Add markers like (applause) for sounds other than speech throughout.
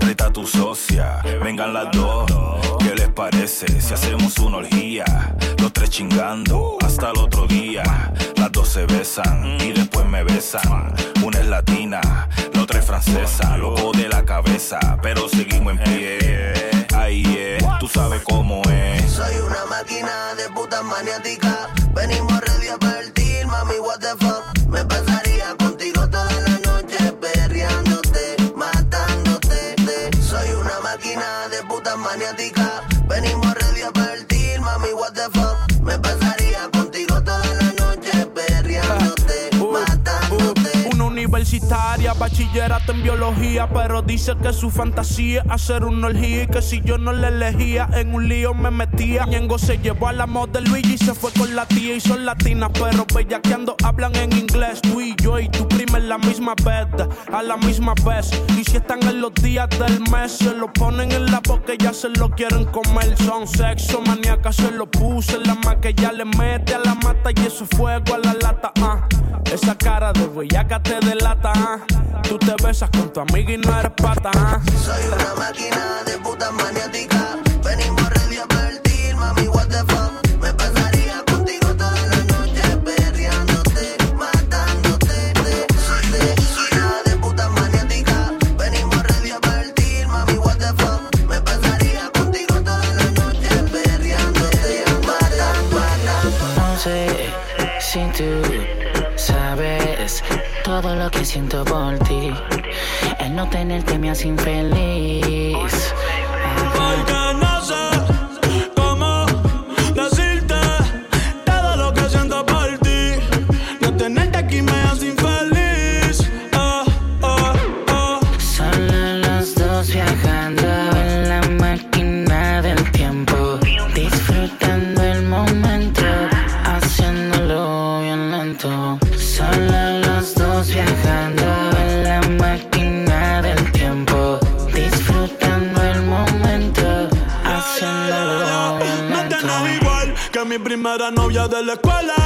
aprieta tu socia, vengan las dos. ¿Qué les parece si hacemos una orgía? Los tres chingando hasta el otro día. Las dos se besan y después me besan. Una es latina, la otra es francesa. Loco de la cabeza, pero seguimos en pie. Ahí es, eh, tú sabes cómo es. Soy una máquina de putas maniáticas. Venimos ready a partir, mami, what the fuck. maniática. Venimos a ready mami, what the fuck. Me pasaría contigo toda la noche perreándote, uh, uh, matándote. Uh, una universitaria, bachillerato en biología, pero dice que su fantasía es hacer una orgía y que si yo no la elegía, en un lío me metía. Ñengo se llevó a la de Luigi, se fue con la tía y son latinas, pero bellaqueando hablan en inglés, tú y yo y tú en la misma bed, a la misma vez. Y si están en los días del mes, se lo ponen en la boca y ya se lo quieren comer. Son sexo maníaca, se lo puse en la ya le mete a la mata y eso fuego a la lata. ah. Esa cara de bellaca te delata. ah. Tú te besas con tu amiga y no eres pata. ah. Soy una máquina de puta maniática. Lo que siento por ti. El no tenerte me hace infeliz. De la escuela.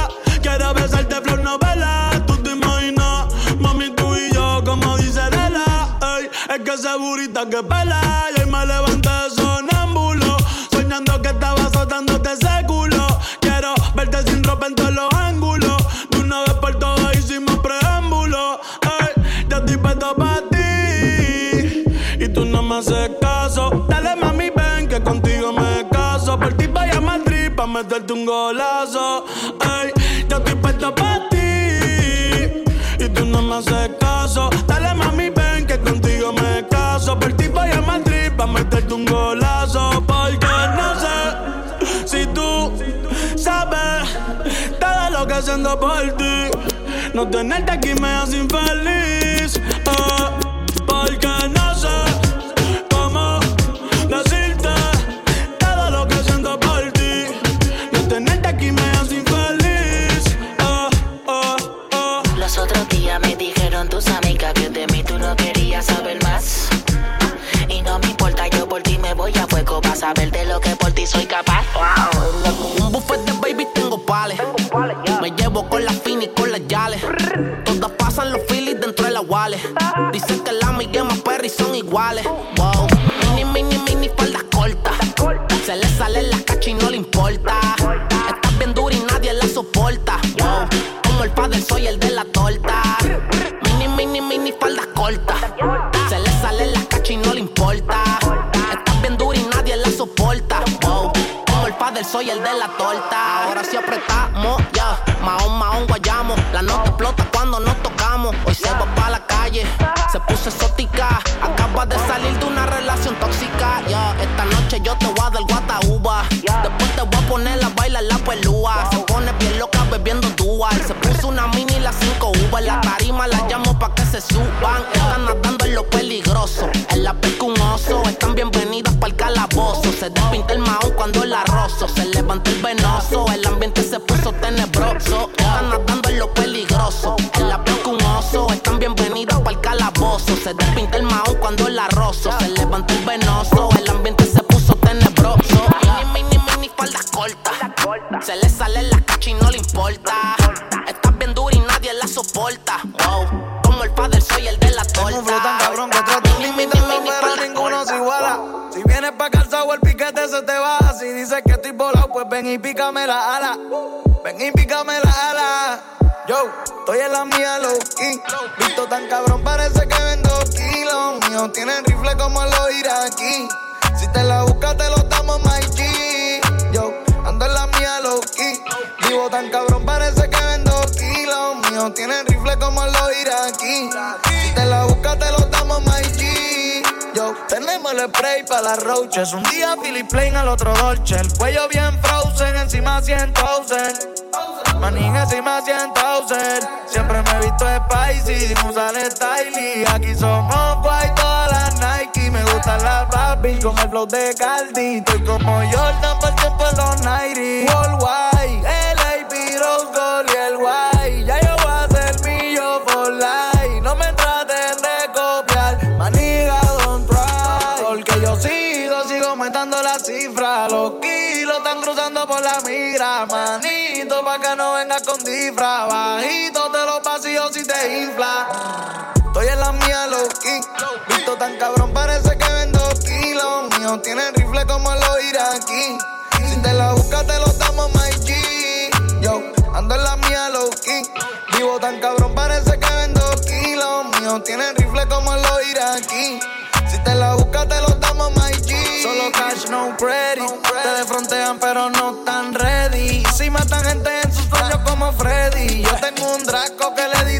Me haces caso. Dale, mami, ven que contigo me caso. Por ti voy a Madrid pa' meterte un golazo. Porque no sé si tú sabes todo lo que siento por ti. No tenerte aquí me hace infeliz. Soy capaz. Un buffet de baby tengo pales. Me llevo con la fini y con las yales. Todas pasan los filis dentro de la wallet. Dicen que la Miguel más Perry son iguales. Wow. Soy el de la torta. Ahora sí apretamos, ya. Mahón, mahón, guayamos. La nota explota cuando nos tocamos. Hoy se va pa' la calle. Se puso exótica. Acaba de salir de una relación tóxica. Ya, esta noche yo te voy a dar guata uva. Después te voy a poner a bailar la pelúa. Se pone bien loca bebiendo dual. Se puso una mini 5 uvas. En la tarima la llamo pa' que se suban. Están nadando en lo peligroso. En la pesca un oso. Están bienvenidas se puso tenebroso. Están nadando en lo peligroso. En la pesca un oso. Están bienvenidas para el calabozo. Se despinta el mahón cuando la rozo. Se levanta el venoso. El ambiente se puso tenebroso. Mini, mini, mini, faldas cortas. Se le sale la cacha y no le importa. Estás bien dura y nadie la soporta. Wow. Como el padre soy el de la torta. Un tan cabrón que mini, imitarlo, mini, pero ninguno se iguala. Si vienes pa' calzado, el piquete se te baja. Si dices que estoy volado, pues ven y pícame la ala. Ven y pícame la ala. Yo, estoy en la mía, low key. Visto tan cabrón, parece que vendo kilos. Míos tienen rifle como los iraquí. Si te la buscas, te lo damos, G. Yo, ando en la mía, low key. Vivo tan cabrón, parece que vendo kilos. Míos tienen rifle como los iraquí. Si te la buscas, te lo damos, G. Yo, tenemos el spray para las roaches. Un día Philip Plain, al otro Dolce. El cuello bien frozen, encima Manija si me hacían Towser. Siempre me he visto spicy, sin usar styling. Aquí somos guay todas las Nike. Me gustan las Barbie con el flow de Cardi. Estoy como Jordan por tiempo los 90. Worldwide, LA, Rose Gold y el guay. Ya yo voy a ser mío por life. No me traten de copiar. Manija, don't try. Porque yo sigo, sigo aumentando la cifra. Los kilos están cruzando por la migra, manija andas con disfraz. Bajito te los vacíos si te infla. Estoy en la mía, low key. Visto tan cabrón, parece que vendo kilos. Mío, tienen rifle como los iraquí. Si te la buscas, te lo damos, my G. Yo, ando en la mía, low key. Vivo tan cabrón, parece que vendo kilos. Mío, tienen rifle como los iraquí. Si te la buscas, te lo damos, my G. Solo cash, no credit. Te defrontean, pero no tan ready. Si matan gente como Freddy. Yo tengo un Draco que le di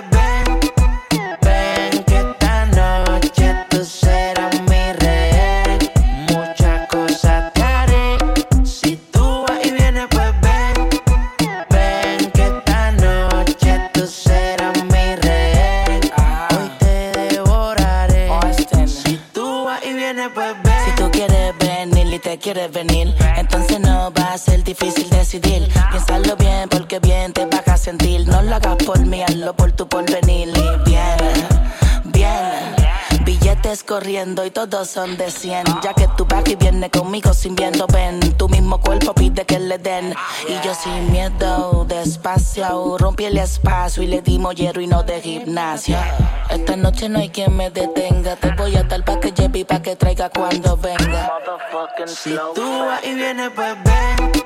step. corriendo y todos son de 100. Ya que tu papi viene conmigo sin viento, ven. Tu mismo cuerpo pide que le den. Y yo sin miedo, despacio, rompí el espacio y le dimos hierro y no de gimnasia. Esta noche no hay quien me detenga. Te voy a tal pa' que lleve y pa' que traiga cuando venga. Si tú vas y vienes, pues ven.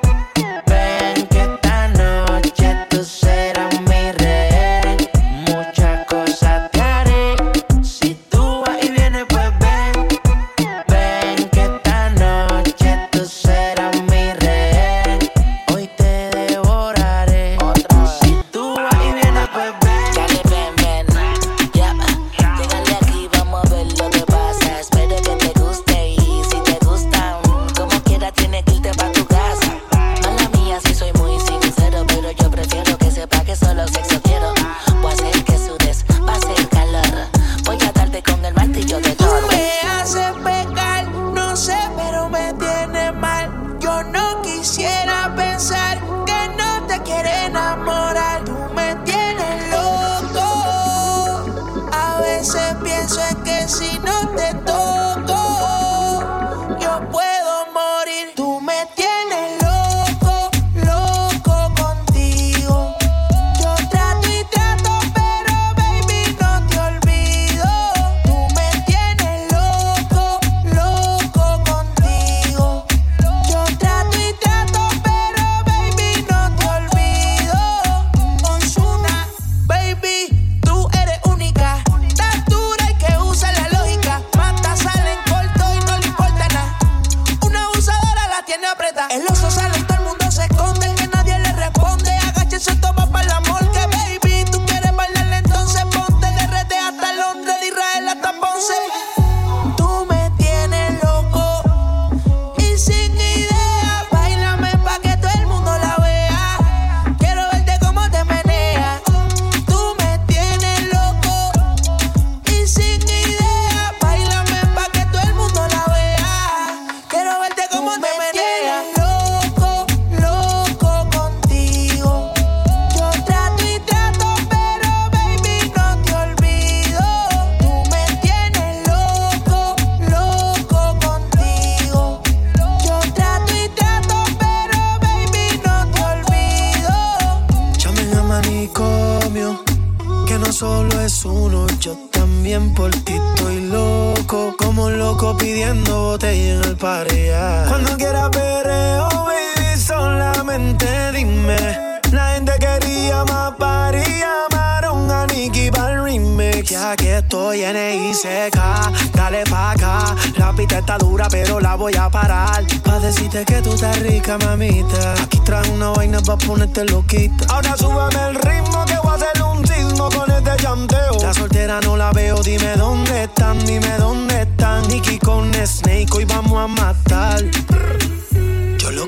La pista está dura, pero la voy a parar. Pa' decirte que tú estás rica, mamita. Aquí trae una vaina pa' ponerte loquita. Ahora súbeme el ritmo que voy a hacer un sismo con este llanteo. La soltera no la veo, dime dónde están, dime dónde están. Nicky con Snake, hoy vamos a matar.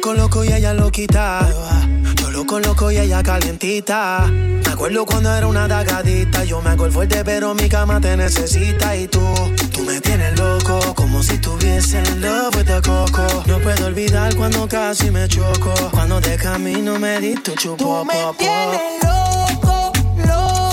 Yo lo coloco y ella lo quita. Yo lo coloco y ella calientita. Me acuerdo cuando era una dagadita. Yo me hago el fuerte, pero mi cama te necesita. Y tú, tú me tienes loco, como si tuviese en love the coco. No puedo olvidar cuando casi me choco. Cuando de camino me di tu chupo, Tú me tienes loco, loco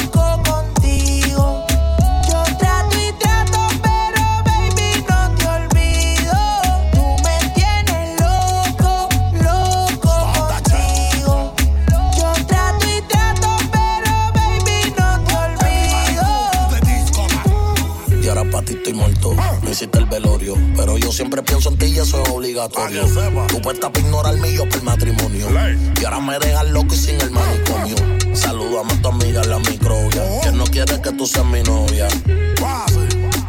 obligatorio. Tú puestas para ignorarme y yo por matrimonio. Y ahora me dejas loco y sin el manicomio. Saludame a tu amiga la microbia. Que no quiere que tú seas mi novia.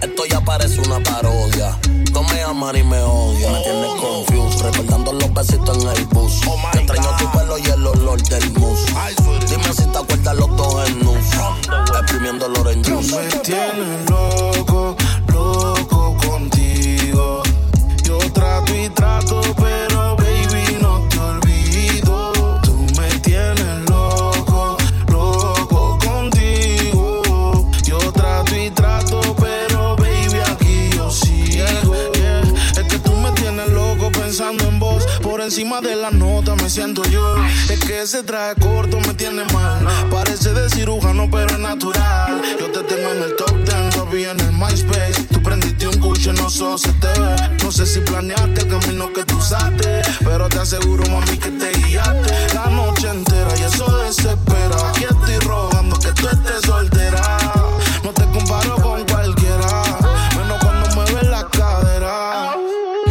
Esto ya parece una parodia. No me aman y me odian. Me tienes confused. Recordando los besitos en el bus. Te extraño tu pelo y el olor del mousse. Dime si te acuerdas los dos en nus. Exprimiendo el orange juice. me tienes loco trato pero baby no te olvido. Tú me tienes loco, loco contigo. Yo trato y trato, pero baby aquí yo sigo. Es que tú me tienes loco pensando en vos. Por encima de la nota me siento yo. Es que ese traje corto me tiene mal. Parece de cirujano, pero es natural. Yo te tengo en el top 10, papi, en el MySpace. Tú cucho, no. No sé si planeaste el camino que tú usaste. Pero te aseguro, mami, que te guiaste. La noche entera y eso desespera. Aquí estoy rogando que tú estés soltera. No te comparo con cualquiera. Menos cuando mueves la cadera.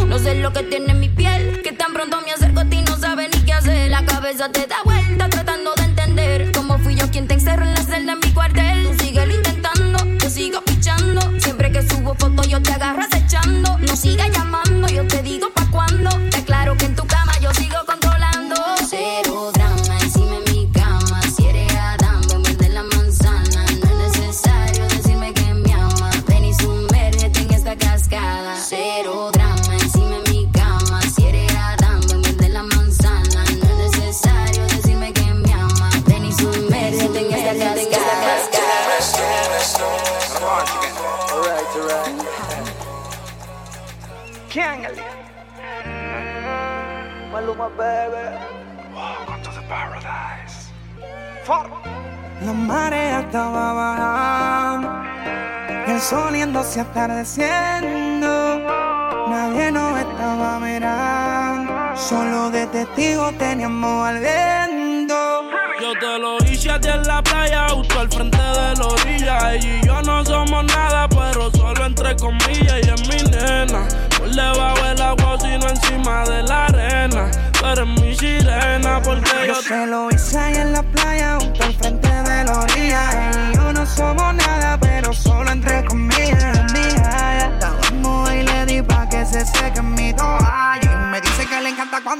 No sé lo que tiene mi piel, que tan pronto me acerco a ti no sabe ni qué hacer. La cabeza te da vuelta yo te agarro yéndose atardeciendo. Nadie nos estaba mirando, solo de testigo teníamos al viento. Yo te lo hice a ti en la playa, justo al frente de la orilla. Ella y yo no somos nada, pero solo entre comillas. Y es mi nena, por debajo del agua, sino encima de la arena. Tú eres mi sirena, porque yo Yo se lo hice ahí en la playa, justo al frente de la orilla.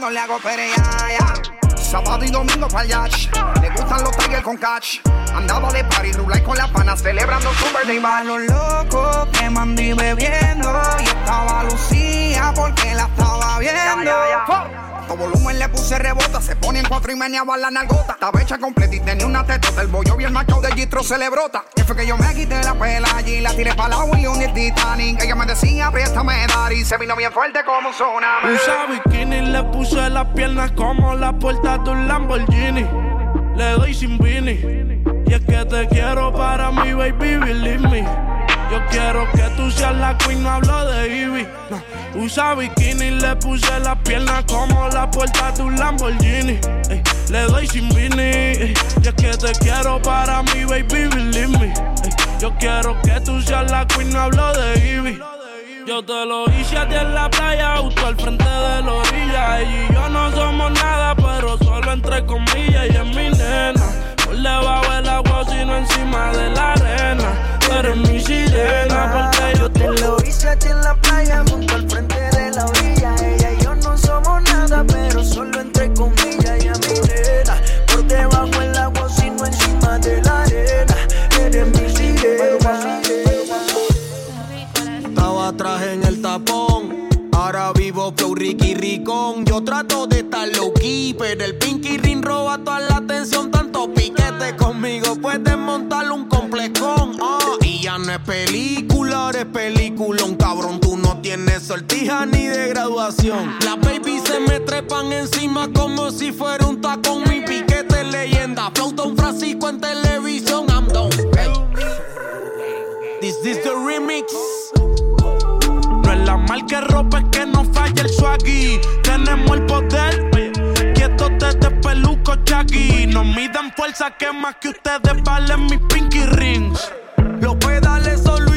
Le hago pereaya. Sábado y domingo pa'l yacht. Le gustan los tigers con catch. Andaba de party, rulay con las panas, celebrando su birthday bash. Los locos quemando y bebiendo. Y estaba Lucía porque la estaba viendo. Todo volumen le puse rebota, se pone en cuatro y meneaba la nalgota. Estaba hecha completa y tenía una tetota. El bollo bien marcado de Gistro se le brota. Y fue que yo me quité la pela allí, la tiré para la y un Titanic. Ella me decía, dar y se vino bien fuerte como un tsunami. Usa bikini, le puse las piernas como la puerta de un Lamborghini. Le doy sin vini. Y es que te quiero para mi baby, believe me. Yo quiero que tú seas la queen, no hablo de Ivy. Usa bikini, le puse las piernas como la puerta de un Lamborghini. Le doy sin vini. Y es que te quiero para mi baby, believe me. Yo quiero que tú seas la queen, no hablo de Ivy. Yo te lo hice a ti en la playa, justo al frente de la orilla. Ella y yo no somos nada, pero solo entre comillas. Y es mi nena, por debajo del agua, sino encima de la arena. Tú eres mi sirena, porque Versace en la playa, junto al frente de la orilla. Ella y yo no somos nada, pero solo entre sortija ni de graduación. Las baby se me trepan encima como si fuera un tacón. Mi piquete leyenda. Flow Don Francisco en televisión. I'm done. Hey. This is the remix. No es la marca ropa, es que no falla el swaggy. Tenemos el poder. Quietos desde peluco chaggy. Nos midan fuerza que más que ustedes valen mis pinky rings. Los pedales son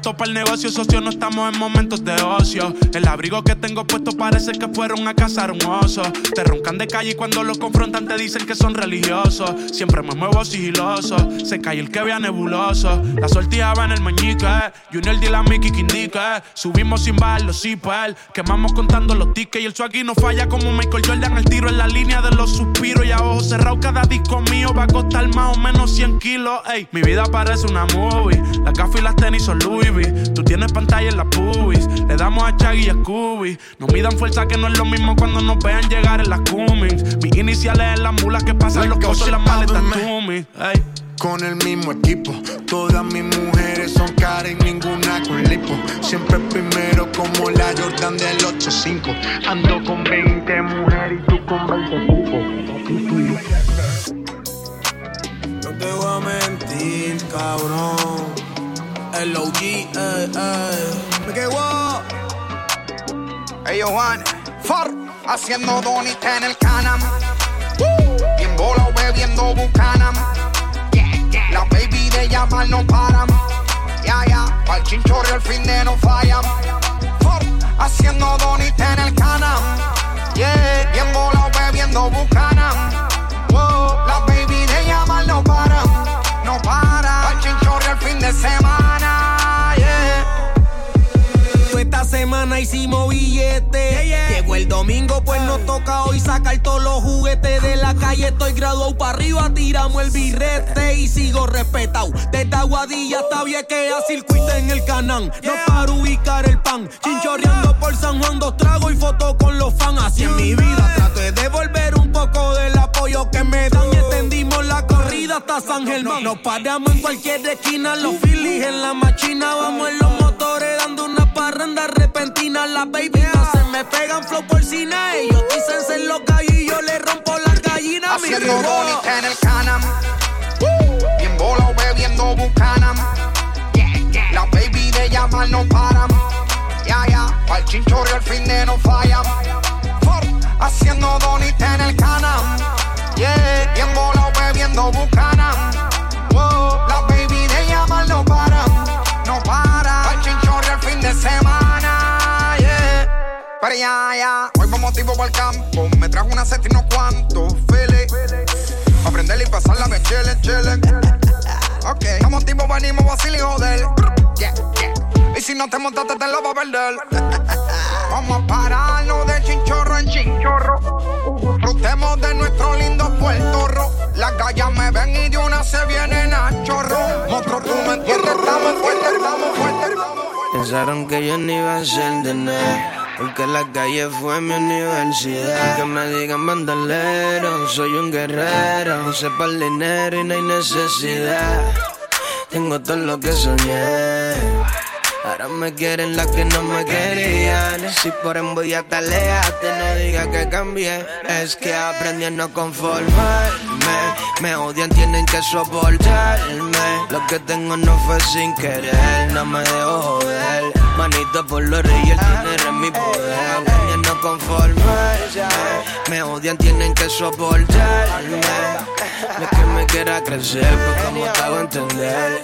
Puestos para el negocio, socio, no estamos en momentos de ocio. El abrigo que tengo puesto parece que fueron a cazar un oso. Te roncan de calle y cuando los confrontan te dicen que son religiosos. Siempre me muevo sigiloso, se cae el que vea nebuloso. La sortija va en el meñique, Junior de la Mickey que indica. Subimos sin bajar los zipper, quemamos contando los tickets y el swaggy no falla como Michael Jordan. El tiro en la línea de los suspiros y a ojos cerrados cada disco mío va a costar más o menos 100 kilos. Ey, mi vida parece una movie, las gafas y las tenis son Louis Tú tienes pantalla en las pubis, le damos a Chaggy y a Scooby. No midan fuerza que no es lo mismo cuando nos vean llegar en las Cummings. Mis iniciales en las mulas que pasan los cosos, las maletas Tumi. Ey. Con el mismo equipo, todas mis mujeres son caras y ninguna con lipo. Siempre primero como la Jordan del 8-5. Ando con 20 mujeres y tú con 20 tipos. No te voy a mentir, cabrón. El OG, eh, eh. Me quedo. Ellos van for haciendo donita en el canam. Bien volado bebiendo bucanam. La baby de llamar no paran. Ya, ya, pa'l chinchorro el fin de no fallan. For haciendo donita en el canam. Yeah, bien volado bebiendo bucanam. Wow, la baby de llamar no paran. No paran. Pa'l chinchorro el fin de semana. Hicimos billetes. Llegó el domingo, pues nos toca hoy sacar todos los juguetes de la calle. Estoy graduado para arriba, tiramos el birrete y sigo respetado. Desde Aguadilla hasta Viequea, circuito en el canán. No para ubicar el pan. Chinchorreando por San Juan, dos tragos y fotos con los fans. Así en mi vida trato de devolver un poco del apoyo que me dan. Y extendimos la corrida hasta San Germán. Nos paramos en cualquier esquina, los Phillies en la machina. Vamos en los parranda repentina. Las baby no se me pegan flow por cine. Ellos dicen ser los gallos y yo le rompo las gallinas. mi Haciendo rico. bonita en el canam. Bien volado bebiendo bucanam. La baby de llamar no paran. Ya, ya, pa'l chinchorro el fin de no fallan. Haciendo donita en el canam. Yeah, bien volado bebiendo bucanam. Wow, la baby de llamar no paran. No paran. Pa'l chinchorro el fin de semana. Pero ya, ya, hoy vamos tipo para el campo. Me trajo una set y no cuanto, fele. Aprender y pasarla de chile, chile. Ok, como tipo venimos vacil y joder. Y si no te montaste, te la va a perder. (laughs) Vamos a pararnos de chinchorro en chinchorro. Disfrutemos de nuestro lindo Puerto Rico. Las gallas me ven y de una se vienen a chorro. Monstruo, tú me entiendes, estamos fuertes, estamos fuertes. Pensaron que yo no iba a ser de nada. Porque la calle fue mi universidad. Que me digan bandolero, soy un guerrero. Sepa el dinero y no hay necesidad. Tengo todo lo que soñé. Ahora me quieren las que no me querían. Si por envidia te no digas que cambié. Es que aprendí a no conformarme. Me odian, tienen que soportarme. Lo que tengo no fue sin querer, no me dejo joder. Manito por los reyes, el dinero es mi poder. No conformarme. Me odian, tienen que soportarme. Lo que me quiera crecer, pues como te hago entender.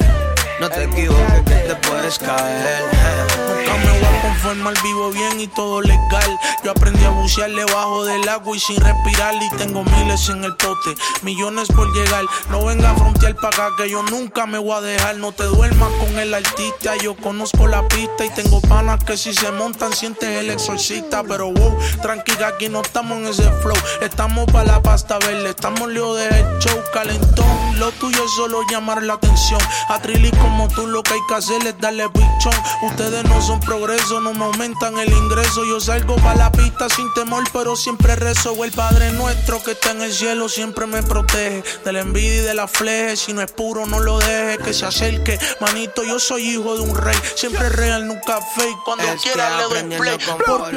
No te equivoques que te puedes caer. Nunca me voy a conformar, vivo bien y todo legal. Yo aprendí a bucear debajo del agua y sin respirar. Y tengo miles en el pote, millones por llegar. No venga a frontear para acá que yo nunca me voy a dejar. No te duermas con el artista, yo conozco la pista y tengo panas que si se montan sientes el exorcista. Pero wow, tranquila, aquí no estamos en ese flow. Estamos para la pasta verde, estamos lejos del show calentón. Lo tuyo es solo llamar la atención. A Trilly como tú lo que hay que hacer es darle pichón. Ustedes no son progreso, no me aumentan el ingreso. Yo salgo para la pista sin temor, pero siempre rezo. El Padre nuestro que está en el cielo siempre me protege de la envidia y de la fleje. Si no es puro, no lo deje que se acerque. Manito, yo soy hijo de un rey, siempre real, nunca fake. Cuando Estoy quiera le doy play. Porque.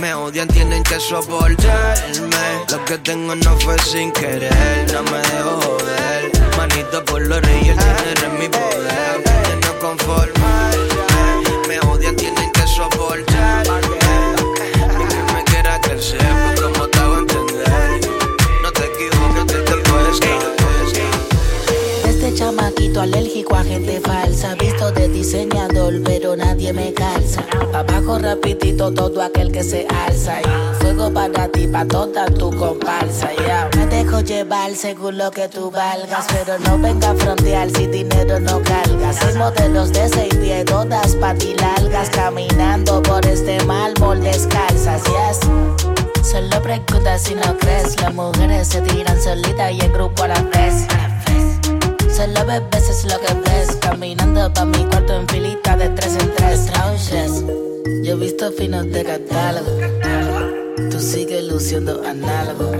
Me odian, tienen que soportarme. Lo que tengo no fue sin querer, no me dejo joder. Manito por los reyes, el dinero es mi poder. De no conformarme. Diseñador, pero nadie me calza. Abajo rapidito todo aquel que se alza. Fuego para ti, pa' toda tu comparsa. Me dejo llevar según lo que tú valgas, pero no venga a frontear si dinero no cargas. Hay modelos de seis pies, todas patilargas, caminando por este mármol descalzas, yes. Solo pregunta si no crees, las mujeres se tiran solitas y en grupo a la vez. Solo bebés es lo que ves, caminando pa' mi cuarto en filita de tres en tres. Trouches, yo he visto finos de catálogo, tú sigues luciendo análogo.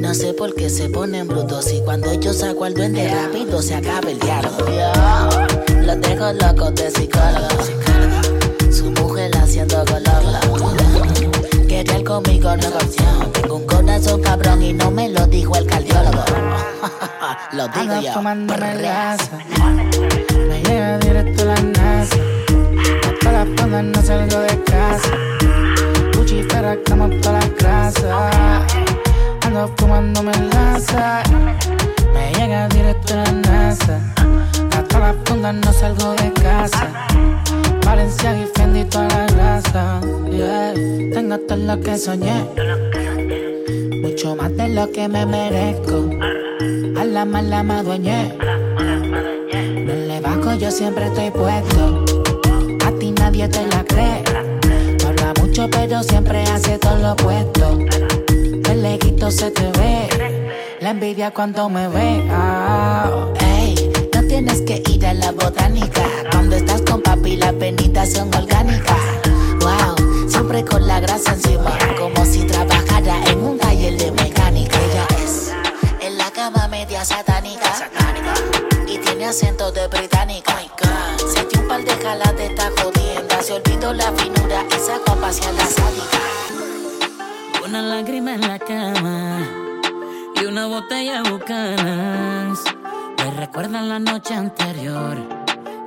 No sé por qué se ponen brutos y cuando yo saco al duende rápido se acaba el diálogo. Yo los dejo locos de psicólogo, su mujer haciendo color. Conmigo opción. Tengo un corazón cabrón y no me lo dijo el cardiólogo. (laughs) lo digo Ando yo. tomándome grasa. Me llega directo la NASA. Hasta la fonda no salgo de casa. Puchifera como toda la grasa. Ando fumándome laza. Me llega directo la NASA. Hasta la fonda no salgo de casa. Lo que soñé. Mucho más de lo que me merezco. A la mala me adueñé. No le bajo, yo siempre estoy puesto. A ti nadie te la cree. Habla mucho, pero siempre hace todo lo opuesto. El leguito se te ve. La envidia cuando me ve. Ah, Ey, no tienes que ir a la botánica. Cuando estás con papi, las venitas son orgánicas. Wow, siempre con la grasa encima. Como si trabajara en un taller de mecánica. Ella es en la cama media satánica. Y tiene acento de británica. Se dio un par de jalas de esta jodienda. Se olvidó la finura y sacó a pasear sádica. Una lágrima en la cama y una botella bucanas. Me recuerdan la noche anterior.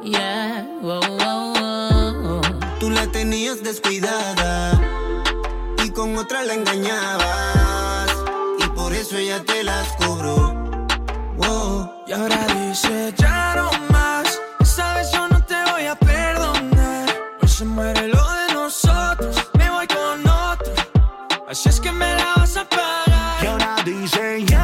Yeah, wow, wow, wow. Tú la tenías descuidada y con otra la engañabas. Y por eso ella te las cobró. Wow. Y ahora dice ya no más. Sabes, yo no te voy a perdonar. Hoy se muere lo de nosotros. Me voy con otro. Así es que me la vas a pagar. Y ahora dice ya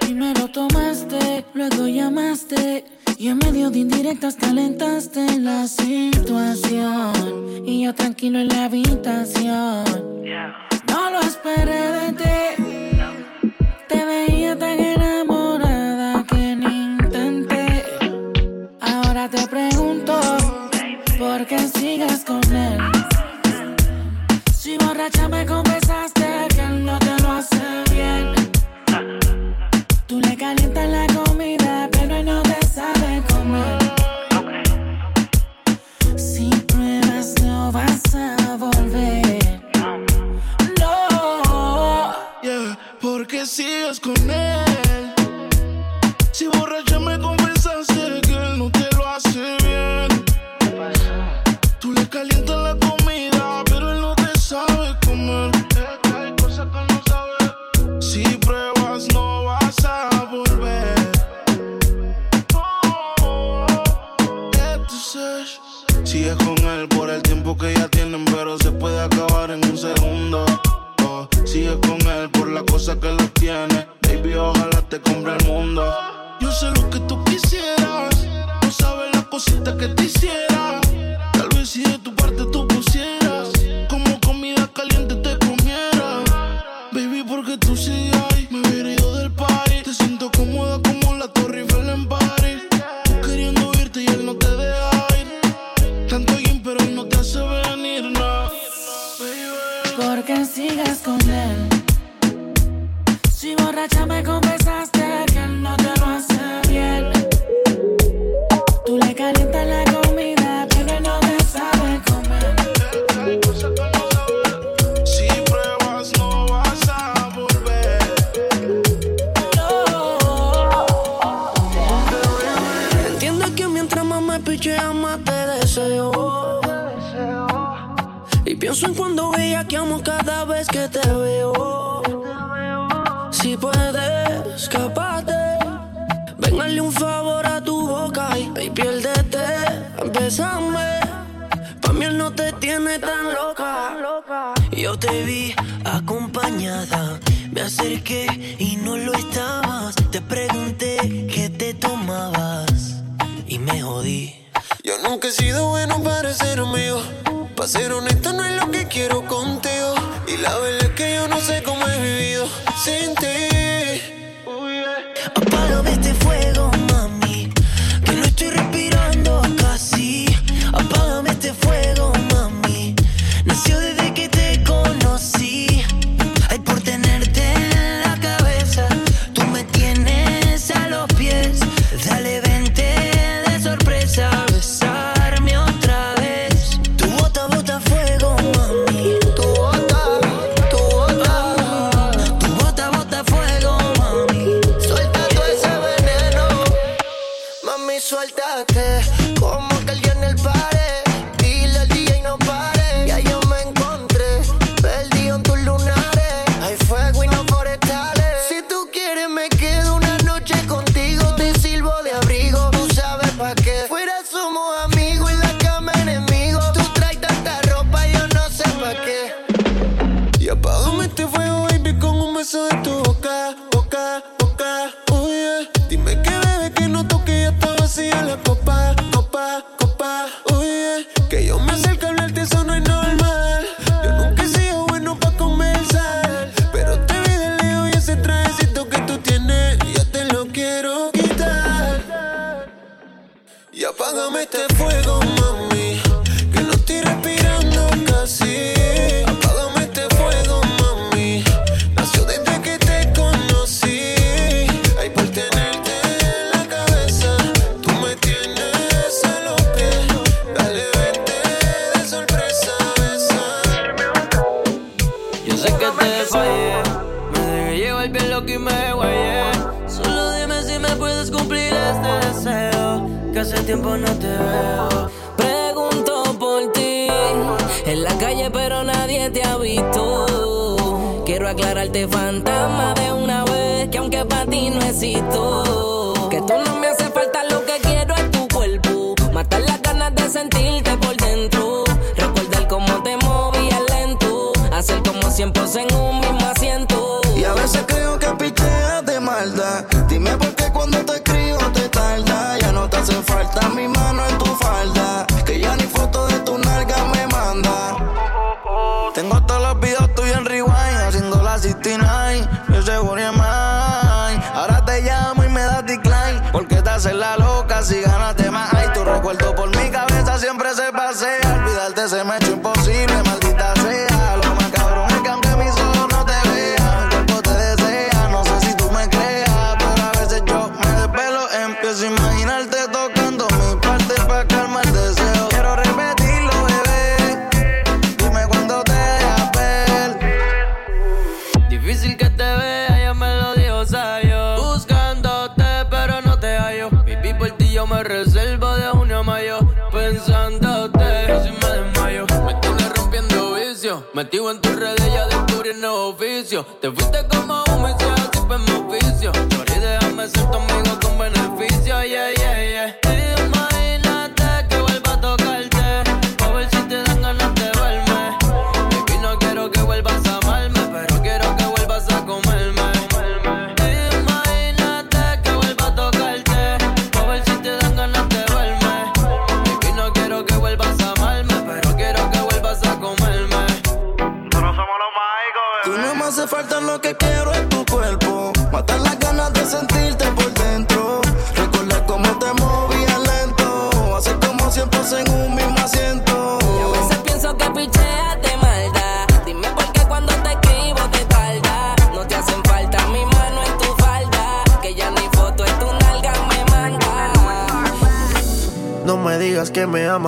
Primero tomaste, luego llamaste. Y en medio de indirectas calentaste la situación. Y yo tranquilo en la habitación. No lo esperé de ti. Te veía tan enamorada que ni intenté. Ahora te pregunto, ¿por qué sigues con él? Si borracha me convence no te veo. Pregunto por ti en la calle, pero nadie te ha visto. Quiero aclararte, fantasma, de una vez que aunque para ti no existo, que tú no me hace falta lo que quiero es tu cuerpo. Matar las ganas de sentirte por dentro. Recordar cómo te movías lento. Hacer como siempre en un mismo asiento. Y a veces creo que picheas de maldad oficio. Te fuiste como un vicio,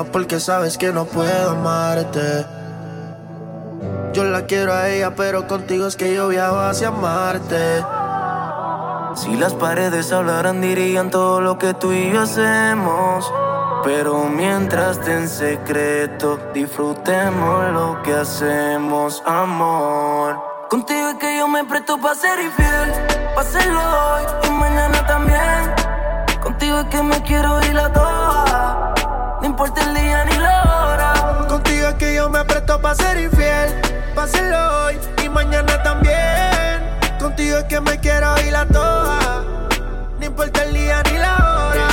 porque sabes que no puedo amarte. Yo la quiero a ella, pero contigo es que yo viajo hacia Marte. Si las paredes hablaran, dirían todo lo que tú y yo hacemos. Pero mientras te en secreto, disfrutemos lo que hacemos, amor. Contigo es que yo me presto para ser infiel. Pa' hacerlo hoy y mañana también. Contigo es que me quiero ir a toa. No importa el día ni la hora. Contigo es que yo me presto para ser infiel. Pa' hacerlo hoy y mañana también. Contigo es que me quiero ir a toa. No importa el día ni la hora.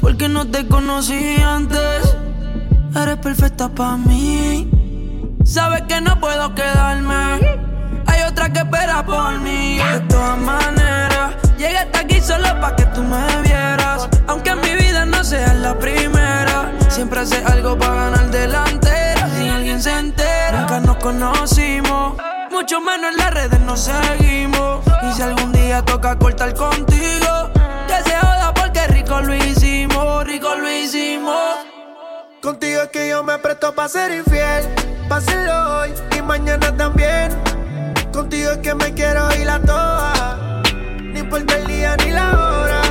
Porque no te conocí antes. Eres perfecta para mí. Sabes que no puedo quedarme. Hay otra que espera por mí. De todas maneras, llegué hasta aquí solo para que tú me vieras. Aunque en mi vida no seas la primera. Siempre hace algo para ganar delantera. Si alguien se entera, nunca nos conocimos. Mucho menos en las redes nos seguimos. Y si algún día toca cortar contigo, que se joda porque rico lo hicimos, rico lo hicimos. Contigo es que yo me presto para ser infiel. Pa' hacerlo hoy y mañana también. Contigo es que me quiero ir a toa. Importa el día ni la hora.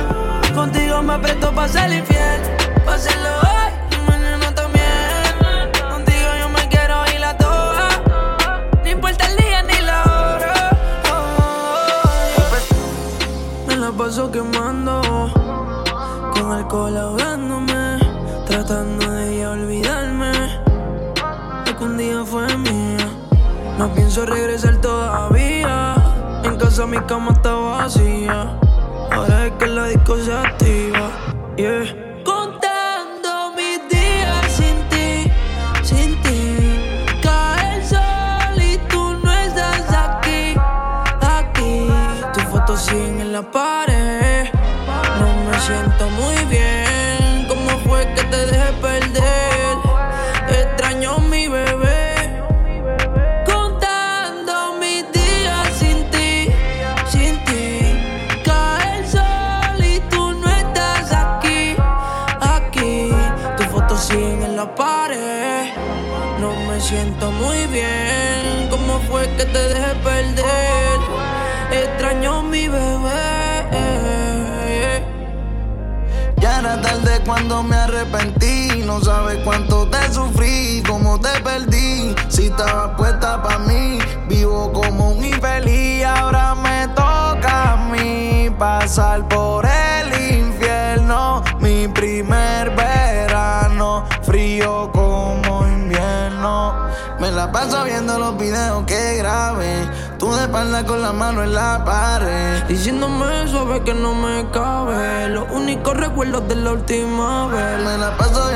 Contigo me presto para ser infiel. Hacerlo hoy y mañana también. Contigo yo me quiero ir a toa. No importa el día ni la hora. Me la paso quemando. Con alcohol ahogándome. Tratando de ya olvidarme. De que un día fue mía. No pienso regresar todavía. En casa mi cama está vacía. Ahora es que la disco se activa. Yeah. Que te dejé perder? Extraño mi bebé. Ya era tarde cuando me arrepentí. No sabes cuánto te sufrí, cómo te perdí. Si estabas puesta para mí, vivo como un infeliz. Ahora me toca a mí pasar por el infierno. Mi primer la paso viendo los videos que grabé. Tú de espalda con la mano en la pared. Diciéndome suave que no me cabe. Los únicos recuerdos de la última vez. Me la paso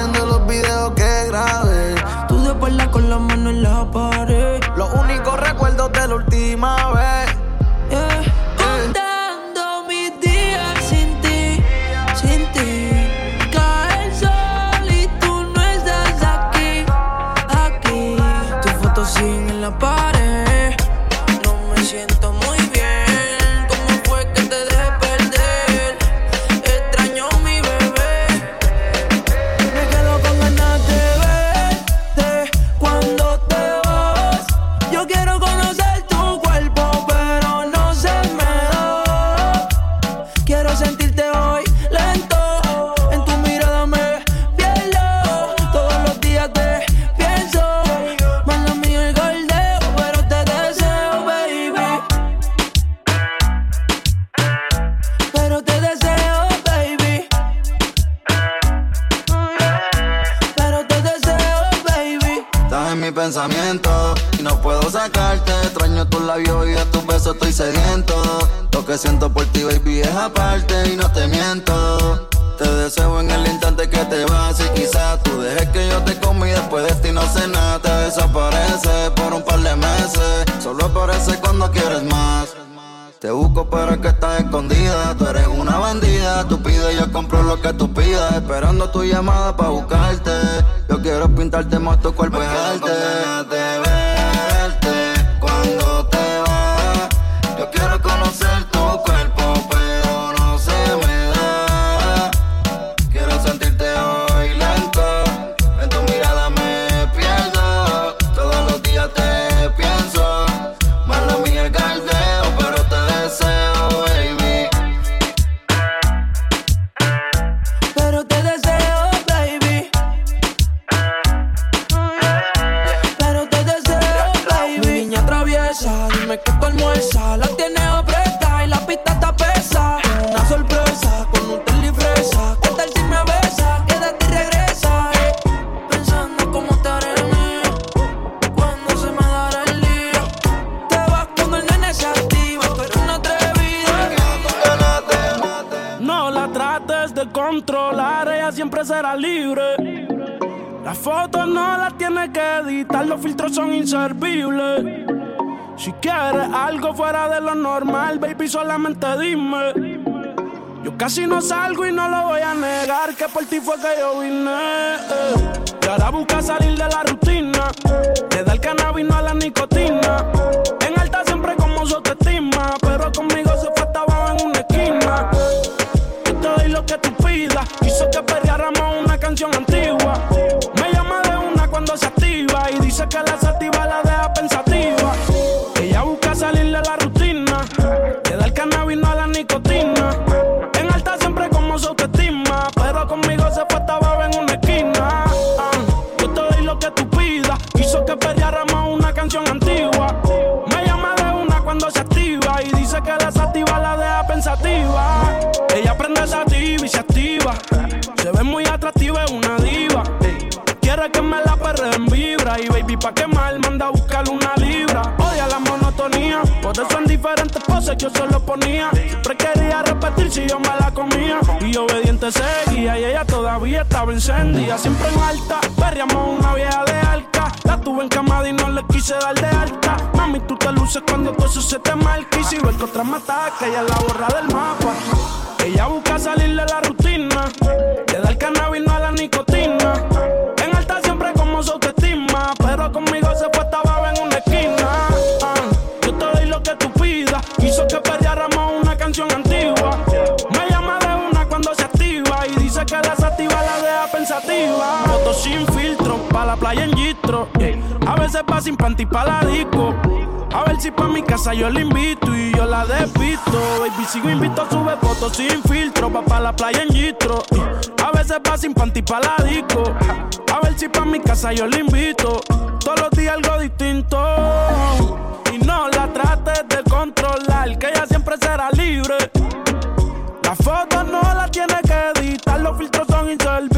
bandida. Tú pides, yo compro lo que tú pidas. Esperando tu llamada para buscarte. Yo quiero pintarte más tu cuerpo y darte solamente dime. Yo casi no salgo y no lo voy a negar, que por ti fue que yo vine. Eh. Y ahora busca salir de la rutina estaba encendida, siempre en alta. Perriamos una vieja de alta. La tuve encamada y no le quise dar de alta. Mami, tú te luces cuando todo eso se te marca. Y si ves que otra me ataca, ella la borra del mapa. Ella busca salir de la se va sin panty pa' la disco. A ver si pa' mi casa yo la invito y yo la despisto. Baby, sigo invito, sube fotos sin filtro. Va pa' la playa en Gistro. A veces va sin panty pa' la disco. A ver si pa' mi casa yo la invito. Todos los días algo distinto. Y no la trates de controlar, que ella siempre será libre. Las fotos no la tiene que editar, los filtros son inservibles.